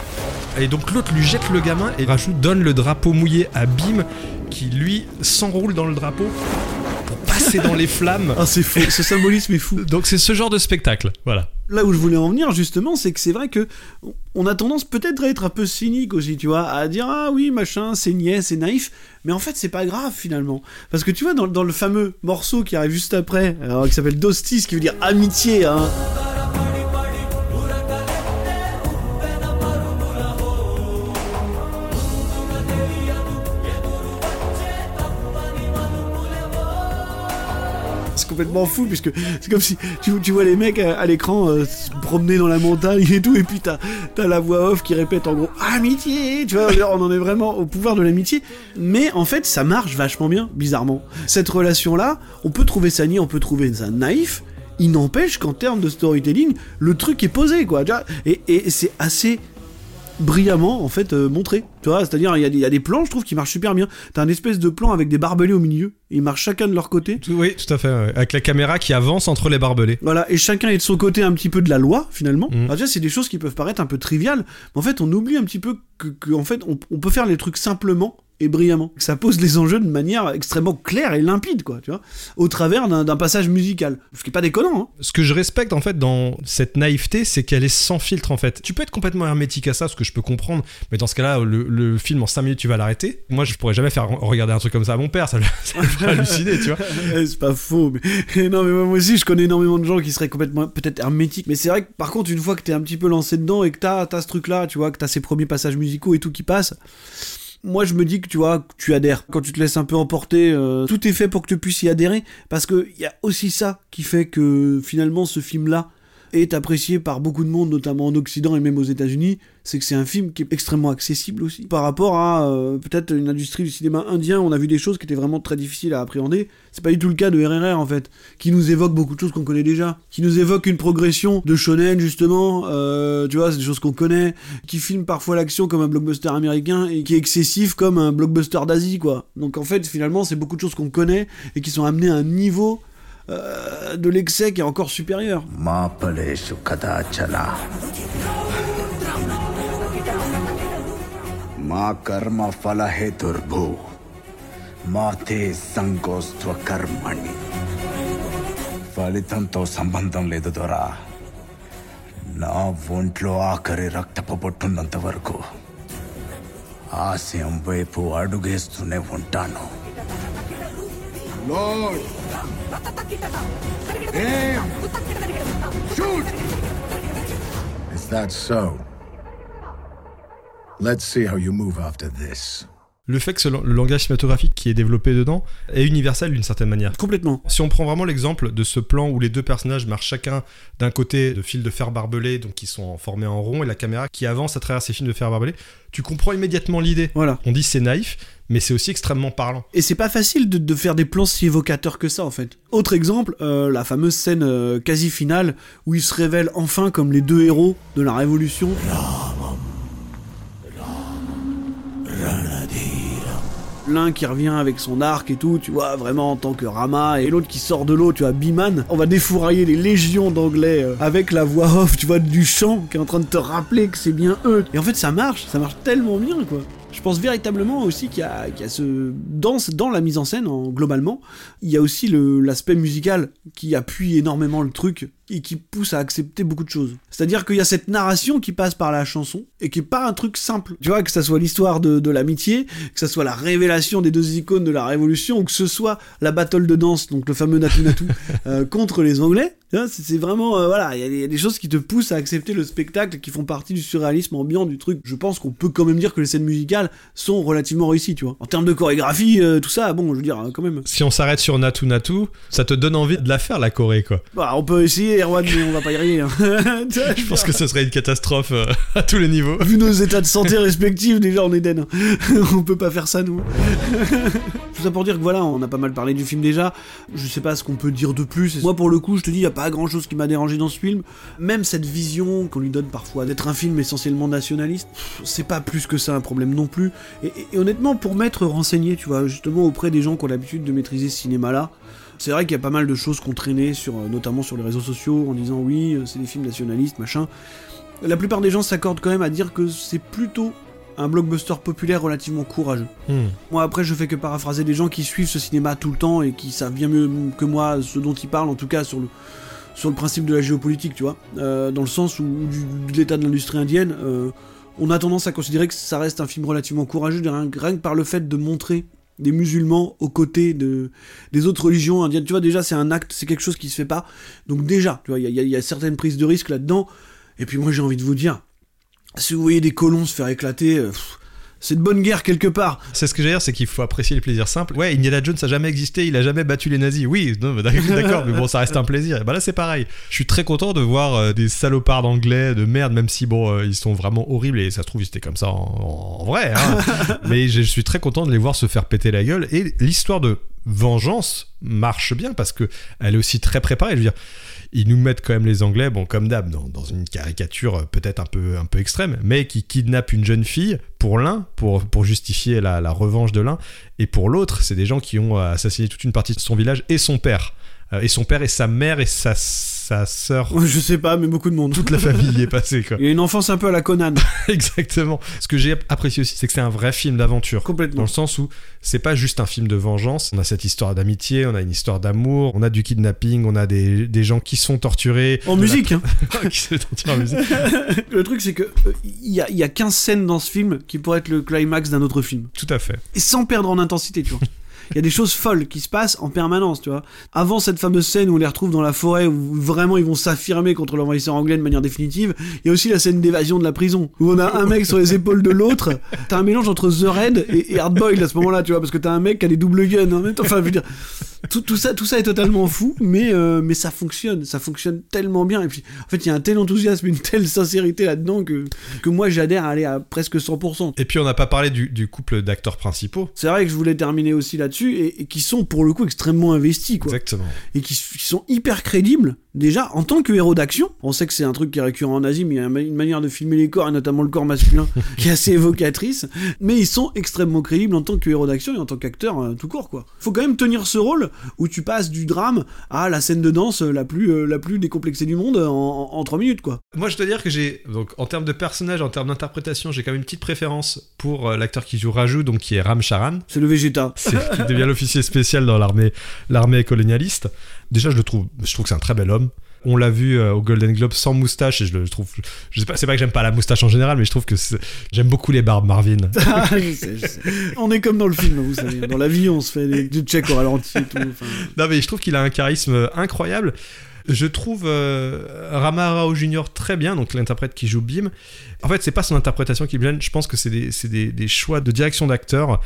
Et donc l'autre lui jette le gamin et Rachou donne le drapeau mouillé à Bim qui lui s'enroule dans le drapeau passer dans les flammes. Ah, c'est fou. Ce symbolisme est fou. Donc c'est ce genre de spectacle, voilà. Là où je voulais en venir justement, c'est que c'est vrai que on a tendance peut-être à être un peu cynique aussi, tu vois, à dire ah oui machin, c'est niais, c'est naïf, mais en fait c'est pas grave finalement, parce que tu vois dans, dans le fameux morceau qui arrive juste après, alors, qui s'appelle Dostis, qui veut dire amitié, hein. Complètement fou puisque c'est comme si tu, vois les mecs à, l'écran euh, se promener dans la montagne et tout et puis t'as as la voix off qui répète en gros amitié tu vois on en est vraiment au pouvoir de l'amitié. Mais en fait ça marche vachement bien bizarrement. Cette relation là on peut trouver ça niais on peut trouver ça naïf. Il n'empêche qu'en termes de storytelling le truc est posé quoi et, et c'est assez brillamment en fait euh, montré tu vois c'est à dire il y, a des- il y a des plans je trouve qui marchent super bien t'as un espèce de plan avec des barbelés au milieu et ils marchent chacun de leur côté Tout- Oui, tout à fait. ouais. Avec la caméra qui avance entre les barbelés. voilà, et chacun est de son côté un petit peu de la loi, finalement. Mm. Alors déjà, c'est des choses qui peuvent paraître un peu triviales, mais en fait, on oublie un petit peu que, que, en fait, on, on peut faire les trucs simplement et brillamment. Ça pose les enjeux de manière extrêmement claire et limpide, quoi, tu vois, au travers d'un passage musical. Ce qui est pas déconnant, hein. Ce que je respecte en fait dans cette naïveté, c'est qu'elle est sans filtre en fait. Tu peux être complètement hermétique à ça, ce que je peux comprendre, mais dans ce cas-là, le, le film en 5 minutes, tu vas l'arrêter. Moi, je pourrais jamais faire regarder un truc comme ça à mon père, ça, le- ça ferait halluciner, tu vois. Eh, c'est pas faux, mais non, mais moi aussi, je connais énormément de gens qui seraient complètement peut-être hermétiques. Mais c'est vrai que par contre, une fois que t'es un petit peu lancé dedans et que t'as as ce truc-là, tu vois, que t'as ces premiers passages musicaux et tout qui passe. Moi, je me dis que tu vois, tu adhères. Quand tu te laisses un peu emporter, euh, tout est fait pour que tu puisses y adhérer. Parce que il y a aussi ça qui fait que finalement, ce film-là est apprécié par beaucoup de monde, notamment en Occident et même aux États-Unis, c'est que c'est un film qui est extrêmement accessible aussi. Par rapport à euh, peut-être une industrie du cinéma indien, on a vu des choses qui étaient vraiment très difficiles à appréhender. C'est pas du tout le cas de RRR en fait, qui nous évoque beaucoup de choses qu'on connaît déjà, qui nous évoque une progression de shonen justement, euh, tu vois, c'est des choses qu'on connaît, qui filme parfois l'action comme un blockbuster américain et qui est excessif comme un blockbuster d'Asie quoi. Donc en fait finalement c'est beaucoup de choses qu'on connaît et qui sont amenées à un niveau euh, de l'excès qui est encore supérieur. Ma karma phala heturbhu. Mate sangostva karmani. ఫలితంతో సంబంధం లేదు దొరా నా ఒంట్లో ఆఖరి రక్తపు పొట్టున్నంత వరకు ఆశయం వైపు అడుగేస్తూనే ఉంటాను Lord, aim, shoot. Is that so? Let's see how you move after this. Le fait que ce le langage cinématographique qui est développé dedans est universel d'une certaine manière. Complètement. Si on prend vraiment l'exemple de ce plan où les deux personnages marchent chacun d'un côté de fils de fer barbelés, donc qui sont formés en rond, et la caméra qui avance à travers ces fils de fer barbelés, tu comprends immédiatement l'idée. Voilà. On dit c'est naïf, mais c'est aussi extrêmement parlant. Et c'est pas facile de, de faire des plans si évocateurs que ça en fait. Autre exemple, euh, la fameuse scène euh, quasi finale où ils se révèlent enfin comme les deux héros de la Révolution. L'un qui revient avec son arc et tout, tu vois, vraiment en tant que Rama, et l'autre qui sort de l'eau, tu vois, Biman. On va défourailler les légions d'anglais euh, avec la voix off, tu vois, du chant qui est en train de te rappeler que c'est bien eux. Et en fait, ça marche, ça marche tellement bien, quoi. Je pense véritablement aussi qu'il y a, ce dans, dans la mise en scène en, globalement, il y a aussi l'aspect musical qui appuie énormément le truc et qui pousse à accepter beaucoup de choses. C'est-à-dire qu'il y a cette narration qui passe par la chanson et qui est pas un truc simple. Tu vois que ça soit l'histoire de, de l'amitié, que ça soit la révélation des deux icônes de la révolution, ou que ce soit la battle de danse, donc le fameux Natu Natu euh, contre les Anglais. C'est vraiment euh, voilà, il y, a des- il y a des choses qui te poussent à accepter le spectacle, qui font partie du surréalisme ambiant du truc. Je pense qu'on peut quand même dire que les scènes musicales sont relativement réussies, tu vois. En termes de chorégraphie, euh, tout ça, bon, je veux dire, quand même. Si on s'arrête sur Natu Natu, ça te donne envie de la faire la Corée, quoi. Bah, on peut essayer. Désolé, Erwan, mais on va pas y arriver. hein. Je pense que ce serait une catastrophe euh, à tous les niveaux. Vu nos états de santé respectifs, déjà on est den. on peut pas faire ça nous. Tout ça pour dire que voilà, on a pas mal parlé du film déjà. Je sais pas ce qu'on peut dire de plus. Moi pour le coup, je te dis, y a pas grand chose qui m'a dérangé dans ce film. Même cette vision qu'on lui donne parfois d'être un film essentiellement nationaliste, c'est pas plus que ça un problème non plus. Et, et- et honnêtement, pour m'être renseigné, tu vois, justement auprès des gens qui ont l'habitude de maîtriser ce cinéma-là, c'est vrai qu'il y a pas mal de choses qu'on traînait, sur, euh, notamment sur les réseaux sociaux, en disant oui, euh, c'est des films nationalistes, machin. La plupart des gens s'accordent quand même à dire que c'est plutôt un blockbuster populaire relativement courageux. Hmm. Moi après je fais que paraphraser des gens qui suivent ce cinéma tout le temps et qui savent bien mieux que moi ce dont ils parlent, en tout cas sur le, sur le principe de la géopolitique, tu vois. Euh, dans le sens où, du, de l'état de l'industrie indienne, euh, on a tendance à considérer que ça reste un film relativement courageux, rien, rien que par le fait de montrer des musulmans aux côtés de, des autres religions indiennes. Tu vois, déjà, c'est un acte, c'est quelque chose qui se fait pas. Donc déjà, tu vois, il y y, y a certaines prises de risque là-dedans. Et puis moi, j'ai envie de vous dire, si vous voyez des colons se faire éclater, euh, c'est de bonne guerre quelque part. C'est ce que j'ai dire, c'est qu'il faut apprécier les plaisirs simples. Ouais, Indiana Jones a jamais existé, il a jamais battu les nazis. Oui, d'accord, mais bon, ça reste un plaisir. Et bah là, c'est pareil. Je suis très content de voir euh, des salopards d'anglais de merde, même si bon, euh, ils sont vraiment horribles et ça se trouve, ils étaient comme ça en, en vrai. hein. mais je suis très content de les voir se faire péter la gueule. Et l'histoire de vengeance marche bien parce que elle est aussi très préparée. Je veux dire, ils nous mettent quand même les Anglais, bon comme d'hab, dans, une caricature euh, peut-être un peu, un peu extrême, mais qui kidnappent une jeune fille pour l'un, pour, pour justifier la, la revanche de l'un, et pour l'autre, c'est des gens qui ont euh, assassiné toute une partie de son village et son père. Euh, et son père et sa mère et sa, sa sœur. Je sais pas, mais beaucoup de monde. Toute la famille y est passée, quoi. Il y a une enfance un peu à la Conan. Exactement. Ce que j'ai apprécié aussi, c'est que c'est un vrai film d'aventure. Complètement. Dans le sens où c'est pas juste un film de vengeance. On a cette histoire d'amitié, on a une histoire d'amour, on a du kidnapping, on a des, des gens qui se font torturer. En la- musique, hein. qui se font torturer en musique. Le truc, c'est que euh, il y, a, il y a 15 scènes dans ce film qui pourraient être le climax d'un autre film. Tout à fait. Et sans perdre en intensité, tu vois. Il y a des choses folles qui se passent en permanence, tu vois. Avant cette fameuse scène où on les retrouve dans la forêt, où vraiment ils vont s'affirmer contre l'envahisseur anglais de manière définitive, il y a aussi la scène d'évasion de la prison, où on a un mec sur les épaules de l'autre. T'as un mélange entre The Red et, et Hardboiled à ce moment-là, tu vois, parce que t'as un mec qui a des doubles guns en même temps. Enfin, je veux dire, tout, tout ça, tout ça est totalement fou, mais, euh, mais ça fonctionne, ça fonctionne tellement bien. Et puis, en fait, il y a un tel enthousiasme, une telle sincérité là-dedans que, que moi j'adhère à aller à presque 100%. Et puis on n'a pas parlé du, du couple d'acteurs principaux. C'est vrai que je voulais terminer aussi là-dessus et, et qui sont pour le coup extrêmement investis quoi. Exactement. Et qui, qui sont hyper crédibles déjà en tant que héros d'action. On sait que c'est un truc qui est récurrent en Asie mais il y a une manière de filmer les corps et notamment le corps masculin qui est assez évocatrice. Mais ils sont extrêmement crédibles en tant que héros d'action et en tant qu'acteur euh, tout court quoi. Faut quand même tenir ce rôle où tu passes du drame à la scène de danse la plus, euh, la plus décomplexée du monde en, en, 3 minutes quoi. Moi, je dois dire que j'ai, donc, en termes de personnage, en termes d'interprétation, j'ai quand même une petite préférence pour euh, l'acteur qui joue Raju, donc qui est Ram Charan. C'est le Vegeta. C'est devient l'officier spécial dans l'armée, l'armée colonialiste. Déjà, je le trouve, je trouve que c'est un très bel homme. On l'a vu euh, au Golden Globe sans moustache et je le je trouve, je sais pas, c'est pas que j'aime pas la moustache en général, mais je trouve que c'est- j'aime beaucoup les barbes Marvin. Ah, je sais, je sais. On est comme dans le film, vous savez. Dans la vie, on se fait des, des checks au ralenti et tout. enfin. Non, mais je trouve qu'il a un charisme incroyable. Je trouve euh, Rama Rao Jr. très bien, donc l'interprète qui joue Bim. En fait, c'est pas son interprétation qui me gêne, je pense que c'est des, c'est des- des choix de direction d'acteur.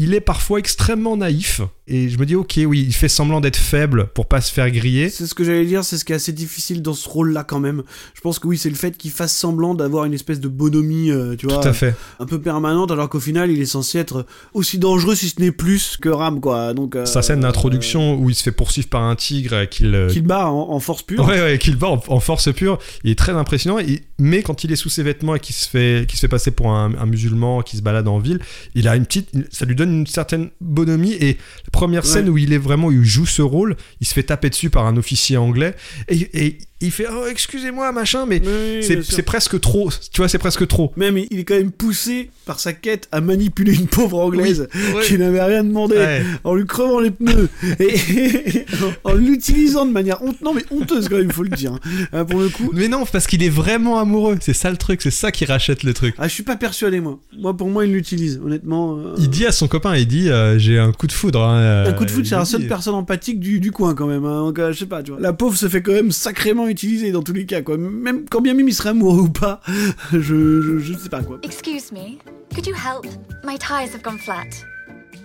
Il est parfois extrêmement naïf, et je me dis, ok, oui, il fait semblant d'être faible pour pas se faire griller. C'est ce que j'allais dire, c'est ce qui est assez difficile dans ce rôle-là quand même. Je pense que oui, c'est le fait qu'il fasse semblant d'avoir une espèce de bonhomie, euh, tu vois, Tout à fait. un peu permanente, alors qu'au final, il est censé être aussi dangereux, si ce n'est plus, que Ram, quoi. Donc, euh, Sa scène d'introduction où il se fait poursuivre par un tigre qu'il euh, qu'il bat en, en force pure. Ouais, ouais, qu'il bat en, en force pure. Il est très impressionnant. Et- mais quand il est sous ses vêtements et qu'il se fait, qu'il se fait passer pour un, un musulman qui se balade en ville, il a une petite, ça lui donne une certaine bonhomie. Et la première Ouais. scène où il est vraiment, où il joue ce rôle, il se fait taper dessus par un officier anglais et, et il fait, oh, excusez-moi, machin, mais Oui, c'est presque trop. Tu vois, c'est presque trop. Même, il est quand même poussé par sa quête à manipuler une pauvre anglaise Oui, qui n'avait rien demandé Ouais. en lui crevant les pneus et en l'utilisant de manière honte non mais honteuse quand même il faut le dire hein. Euh, pour le coup Mais non, parce qu'il est vraiment amoureux. C'est ça le truc. C'est ça qui rachète le truc. ah je suis pas persuadé moi moi pour moi il l'utilise honnêtement euh, Il dit à son copain, il dit, euh, j'ai un coup de foudre. hein, un coup de euh, foot il c'est la le seule personne empathique du, du coin quand même hein. Donc, euh, je sais pas tu vois la pauvre se fait quand même sacrément utiliser dans tous les cas quoi même quand bien même il serait amoureux ou pas je, je, je sais pas quoi Excuse me, could you help? My tires have gone flat.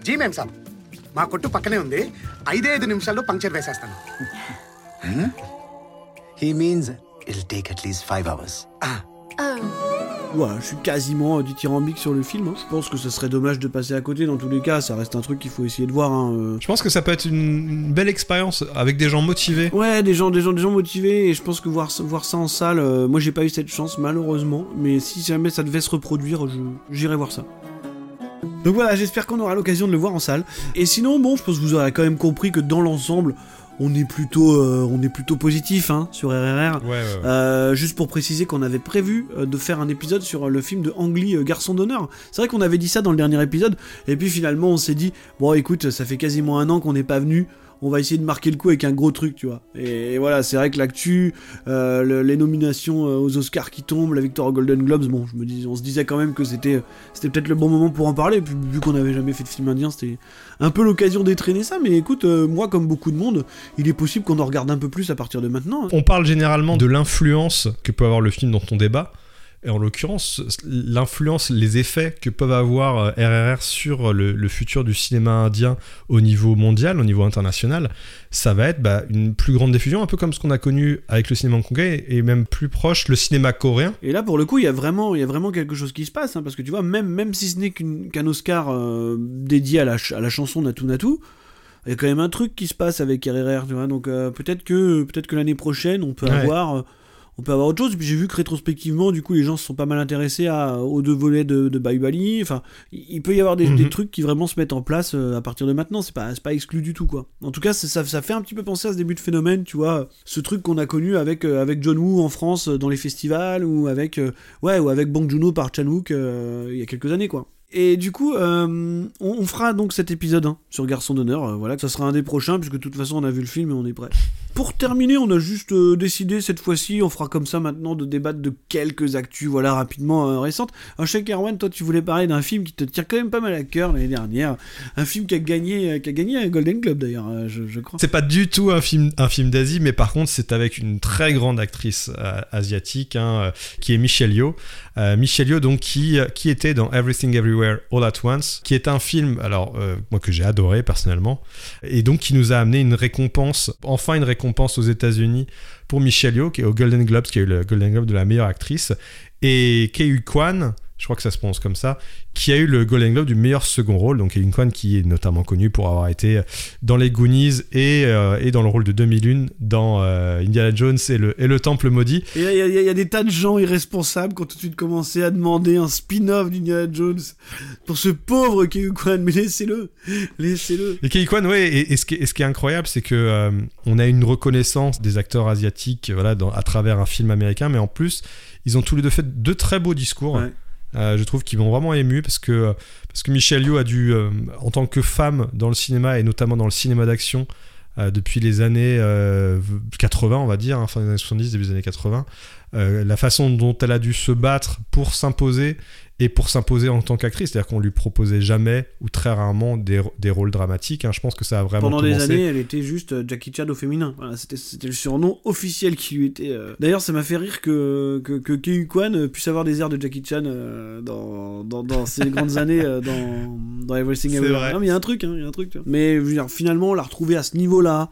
G మేం సాబ్ మా కొట్టు పక్కనే ఉంది ఐదే ఐదు నిమిషాల్లో పంక్చర్ వేసేస్తాను He means it'll take at least five hours. Oh, Voilà, je suis quasiment euh, dithyrambique sur le film. hein. Je pense que ce serait dommage de passer à côté dans tous les cas. Ça reste un truc qu'il faut essayer de voir. hein, euh. Je pense que ça peut être une, une belle expérience avec des gens motivés. Ouais, des gens, des gens, des gens motivés. Et je pense que voir, ça- voir ça en salle, euh, moi j'ai pas eu cette chance malheureusement. Mais si jamais ça devait se reproduire, j'irai voir ça. Donc voilà, j'espère qu'on aura l'occasion de le voir en salle. Et sinon, bon, je pense que vous aurez quand même compris que dans l'ensemble, on est plutôt, euh, on est plutôt positif hein, sur RRR. Ouais, ouais, ouais. Euh, juste pour préciser qu'on avait prévu euh, de faire un épisode sur le film de Ang Lee, Garçon d'honneur. C'est vrai qu'on avait dit ça dans le dernier épisode, et puis finalement on s'est dit, bon écoute, ça fait quasiment un an qu'on n'est pas venu, on va essayer de marquer le coup avec un gros truc, tu vois. Et, voilà, c'est vrai que l'actu, euh, le- les nominations euh, aux Oscars qui tombent, la victoire aux Golden Globes, bon, je me on se disait quand même que c'était c'était peut-être le bon moment pour en parler, puis vu qu'on n'avait jamais fait de film indien, c'était un peu l'occasion d'étraîner ça, mais écoute, euh, moi comme beaucoup de monde, il est possible qu'on en regarde un peu plus à partir de maintenant. hein. On parle généralement de l'influence que peut avoir le film dans ton débat. Et en l'occurrence, l'influence, les effets que peuvent avoir euh, RRR sur le, le futur du cinéma indien au niveau mondial, au niveau international, ça va être bah, une plus grande diffusion, un peu comme ce qu'on a connu avec le cinéma hongkongais et même plus proche le cinéma coréen. Et là, pour le coup, il y a vraiment, il y a vraiment quelque chose qui se passe, hein, parce que tu vois, même, même si ce n'est qu'un Oscar euh, dédié à la, à la chanson Natu Natu, il y a quand même un truc qui se passe avec RRR, tu vois. Donc euh, peut-être que, peut-être que l'année prochaine, on peut Ouais. avoir, euh, on peut avoir autre chose. Et puis j'ai vu que rétrospectivement, du coup, les gens se sont pas mal intéressés à, aux deux volets de, de Bahubali. Enfin, il peut y avoir des, Mhm. des trucs qui vraiment se mettent en place euh, à partir de maintenant. C'est pas, pas exclu du tout, quoi. En tout cas, ça, ça fait un petit peu penser à ce début de phénomène, tu vois. Ce truc qu'on a connu avec, euh, avec John Woo en France euh, dans les festivals ou avec, ouais, ou avec Bong Joon-ho par Chan Wook euh, il y a quelques années, quoi. Et du coup, euh, on, fera donc cet épisode hein, sur Garçon d'honneur. euh, voilà, ça sera un des prochains, puisque de toute façon, on a vu le film et on est prêt. Pour terminer, on a juste euh, décidé cette fois-ci, on fera comme ça maintenant, de débattre de quelques actus, voilà, rapidement euh, récentes. Un chèque Erwan, toi, tu voulais parler d'un film qui te tient quand même pas mal à cœur l'année dernière. Un film qui a gagné, qui a gagné un Golden Globe d'ailleurs, je, je crois. C'est pas du tout un film, un film d'Asie, mais par contre, c'est avec une très grande actrice asiatique, hein, qui est Michelle Yeoh. Euh, Michelle Yeoh, donc, qui, euh, qui était dans Everything Everywhere All at Once, qui est un film, alors, euh, moi, que j'ai adoré personnellement, et donc qui nous a amené une récompense, enfin une récompense aux États-Unis pour Michelle Yeoh, qui est au Golden Globes, qui a eu le Golden Globe de la meilleure actrice, et Kei Kwan, je crois que ça se prononce comme ça, qui a eu le Golden Globe du meilleur second rôle. Donc Kevin Kwan qui est notamment connu pour avoir été dans les Goonies et, euh, et dans le rôle de 2001 dans euh, Indiana Jones et le, et le Temple maudit. Il y, a- il y a des tas de gens irresponsables qui ont tout de suite commencé à demander un spin-off d'Indiana Jones pour ce pauvre Kei Kwan, mais laissez-le, laissez-le. Et Kei Kwan, ouais, et, et ce, qui est, et ce qui est incroyable, c'est que euh, on a une reconnaissance des acteurs asiatiques, voilà, dans- à travers un film américain, mais en plus, ils ont tous les deux fait de très beaux discours. Ouais. Euh, je trouve qu'ils m'ont vraiment ému parce que, Michelle Yeoh a dû, euh, en tant que femme dans le cinéma et notamment dans le cinéma d'action, euh, depuis les années euh, 80, on va dire, hein, fin des années 70, début des années 80, euh, la façon dont elle a dû se battre pour s'imposer et pour s'imposer en tant qu'actrice, c'est-à-dire qu'on lui proposait jamais ou très rarement des, des rôles dramatiques. hein. Je pense que ça a vraiment Pendant des années, elle était juste euh, Jackie Chan au féminin. Voilà, c'était, le surnom officiel qui lui était. euh. D'ailleurs, ça m'a fait rire que, que, que Kei Kwan euh, puisse avoir des airs de Jackie Chan euh, dans, dans, dans ses grandes années euh, dans, dans Everything C'est Everywhere. vrai. Non, mais il y a un truc, hein, il y a un truc. tu vois. Mais je veux dire, finalement, la retrouver à ce niveau-là,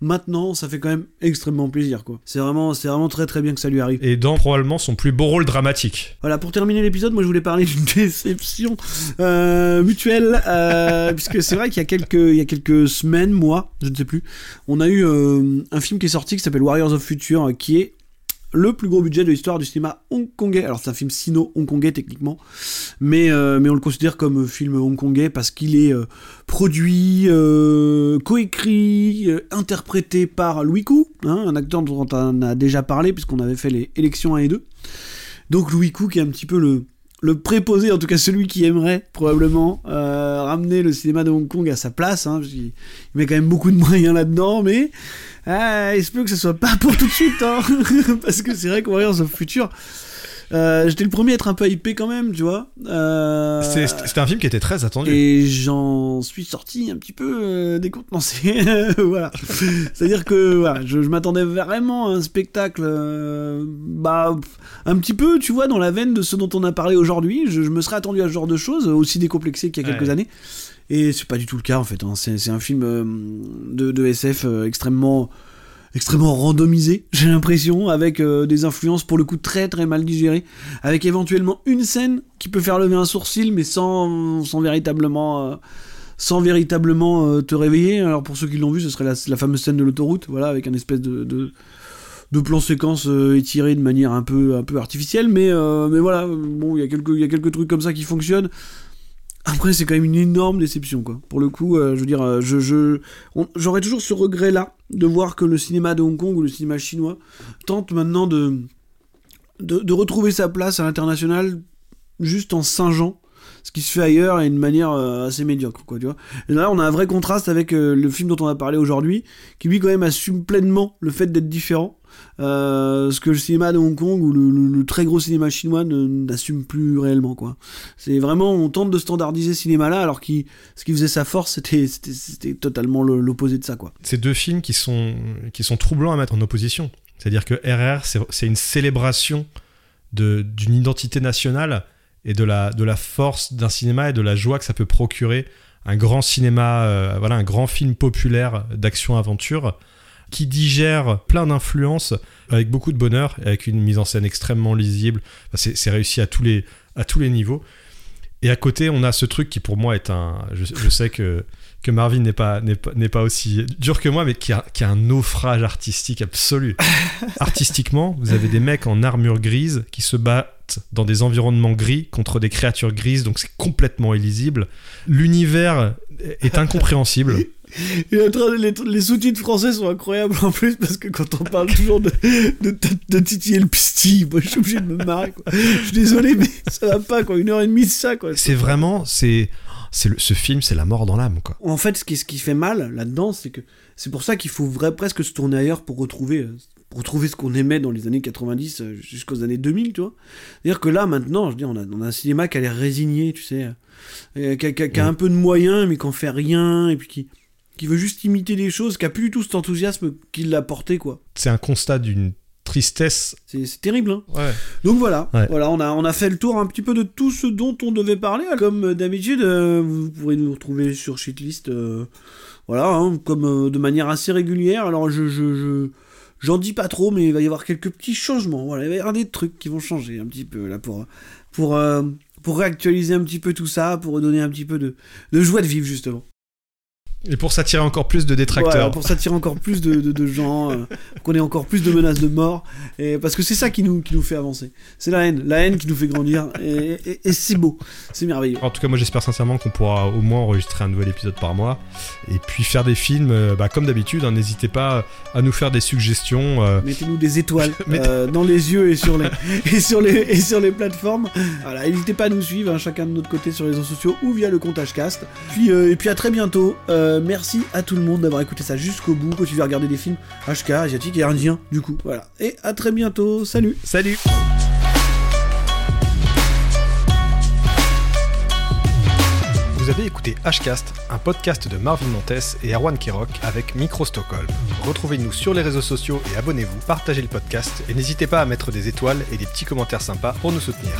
maintenant, ça fait quand même extrêmement plaisir, quoi. C'est vraiment, c'est vraiment très très bien que ça lui arrive. Et dans probablement son plus beau rôle dramatique. Voilà, pour terminer l'épisode, moi je voulais parler d'une déception euh, mutuelle, euh, puisque c'est vrai qu'il y a quelques, il y a quelques semaines, mois, je ne sais plus, on a eu euh, un film qui est sorti qui s'appelle Warriors of Future, qui est le plus gros budget de l'histoire du cinéma hongkongais. Alors c'est un film sino-hongkongais techniquement, mais, euh, on le considère comme film hongkongais parce qu'il est euh, produit, euh, coécrit, euh, interprété par Louis Koo, hein, un acteur dont on a déjà parlé puisqu'on avait fait les élections 1 et 2. Donc Louis Koo qui est un petit peu le, préposé, en tout cas celui qui aimerait probablement euh, ramener le cinéma de Hong Kong à sa place, hein, il met quand même beaucoup de moyens là-dedans, mais ah, il se peut que ce soit pas pour tout de suite, hein, parce que c'est vrai que Warriors of Future, euh, j'étais le premier à être un peu hypé quand même, tu vois. Euh, C'était un film qui était très attendu. et j'en suis sorti un petit peu euh, décontenancé. voilà. C'est-à-dire que voilà, je, je m'attendais vraiment à un spectacle, euh, bah, un petit peu, tu vois, dans la veine de ce dont on a parlé aujourd'hui. Je, je me serais attendu à ce genre de choses, aussi décomplexé qu'il y a quelques Ouais. années. Et c'est pas du tout le cas en fait. hein. C'est un film euh, de, SF euh, extrêmement extrêmement randomisé, j'ai l'impression, avec euh, des influences pour le coup très très mal digérées, avec éventuellement une scène qui peut faire lever un sourcil, mais sans, véritablement, sans véritablement te réveiller. Alors pour ceux qui l'ont vu, ce serait la, fameuse scène de l'autoroute, voilà, avec un espèce de, plan séquence étiré de manière un peu, un peu artificielle, mais, voilà, bon, il y a quelques trucs comme ça qui fonctionnent. Après, c'est quand même une énorme déception, quoi. Pour le coup, euh, je veux dire, euh, je, je, j'aurais toujours ce regret-là de voir que le cinéma de Hong Kong ou le cinéma chinois tente maintenant de, de, de retrouver sa place à l'international juste en singeant ce qui se fait ailleurs et d'une manière euh, assez médiocre, quoi, tu vois. Et là, on a un vrai contraste avec euh, le film dont on a parlé aujourd'hui, qui lui, quand même, assume pleinement le fait d'être différent. Euh, ce que le cinéma de Hong Kong ou le, très gros cinéma chinois n'assume plus réellement quoi. C'est vraiment on tente de standardiser ce cinéma là alors que ce qui faisait sa force c'était c'était- totalement le- l'opposé de ça quoi. C'est deux films qui sont, qui sont troublants à mettre en opposition. C'est-à-dire que RR, c'est- une célébration d'une identité nationale et de la, de la force d'un cinéma et de la joie que ça peut procurer un grand cinéma, euh, voilà, un grand film populaire d'action-aventure qui digère plein d'influences avec beaucoup de bonheur et avec une mise en scène extrêmement lisible. Enfin, c'est c'est réussi à tous, les, à tous les niveaux. Et à côté, on a ce truc qui pour moi est un. Je, je sais que, que Marvin n'est pas, n'est pas, n'est pas aussi dur que moi, mais qui a, qui a un naufrage artistique absolu. Artistiquement, vous avez des mecs en armure grise qui se battent dans des environnements gris contre des créatures grises, donc c'est complètement illisible. L'univers est incompréhensible. Les, les sous-titres français sont incroyables en plus parce que quand on parle toujours de, de, de, de titiller le pistil, moi je suis obligé de me marrer quoi. Je suis désolé mais ça va pas quoi, une heure et demie de ça quoi. C'est vraiment, c'est, c'est le- ce film, c'est la mort dans l'âme, quoi. En fait, ce qui, ce qui fait mal là-dedans, c'est que c'est pour ça qu'il faut vrai, presque se tourner ailleurs pour retrouver, euh, retrouver ce qu'on aimait dans les années 90 euh, jusqu'aux années 2000, tu vois. C'est-à-dire que là, maintenant, je veux dire, on a, on a un cinéma qui a l'air résigné, tu sais, euh, qui, a, qui a- qui a un peu de moyens, mais qui en fait rien, et puis qui, qui veut juste imiter des choses, qui a plus du tout cet enthousiasme qu'il l'a porté, quoi. C'est un constat d'une tristesse. C'est c'est terrible, hein. Ouais. Donc voilà, Ouais. voilà on, a, on a fait le tour un petit peu de tout ce dont on devait parler. Comme d'habitude, euh, vous pourrez nous retrouver sur Shitlist, euh, voilà, hein, comme euh, de manière assez régulière. Alors je, je, je- j'en dis pas trop, mais il va y avoir quelques petits changements. Voilà, il va y avoir des trucs qui vont changer un petit peu là pour pour euh, pour réactualiser un petit peu tout ça, pour donner un petit peu de, de joie de vivre justement. Et pour s'attirer encore plus de détracteurs. Voilà, pour s'attirer encore plus de, de- de gens, euh, qu'on ait encore plus de menaces de mort, et parce que c'est ça qui nous, qui nous fait avancer. C'est la haine, la haine qui nous fait grandir, et, et- et c'est beau, c'est merveilleux. En tout cas, moi j'espère sincèrement qu'on pourra au moins enregistrer un nouvel épisode par mois et puis faire des films, euh, bah, comme d'habitude. hein, N'hésitez pas à nous faire des suggestions. euh, Mettez-nous des étoiles euh, dans les yeux et sur les, et sur les, et sur les plateformes. Voilà, n'hésitez pas à nous suivre, hein, chacun de notre côté sur les réseaux sociaux ou via le compte Hcast. Puis, euh, et puis à très bientôt. Euh, merci à tout le monde d'avoir écouté ça jusqu'au bout. Continuez à regarder des films HK, asiatiques et indiens, du coup. Voilà. Et à très bientôt. Salut. Salut Vous avez écouté Hcast, un podcast de Marvin Montes et Erwan Kirok avec Micro Stockholm. Retrouvez-nous sur les réseaux sociaux et abonnez-vous, partagez le podcast et n'hésitez pas à mettre des étoiles et des petits commentaires sympas pour nous soutenir.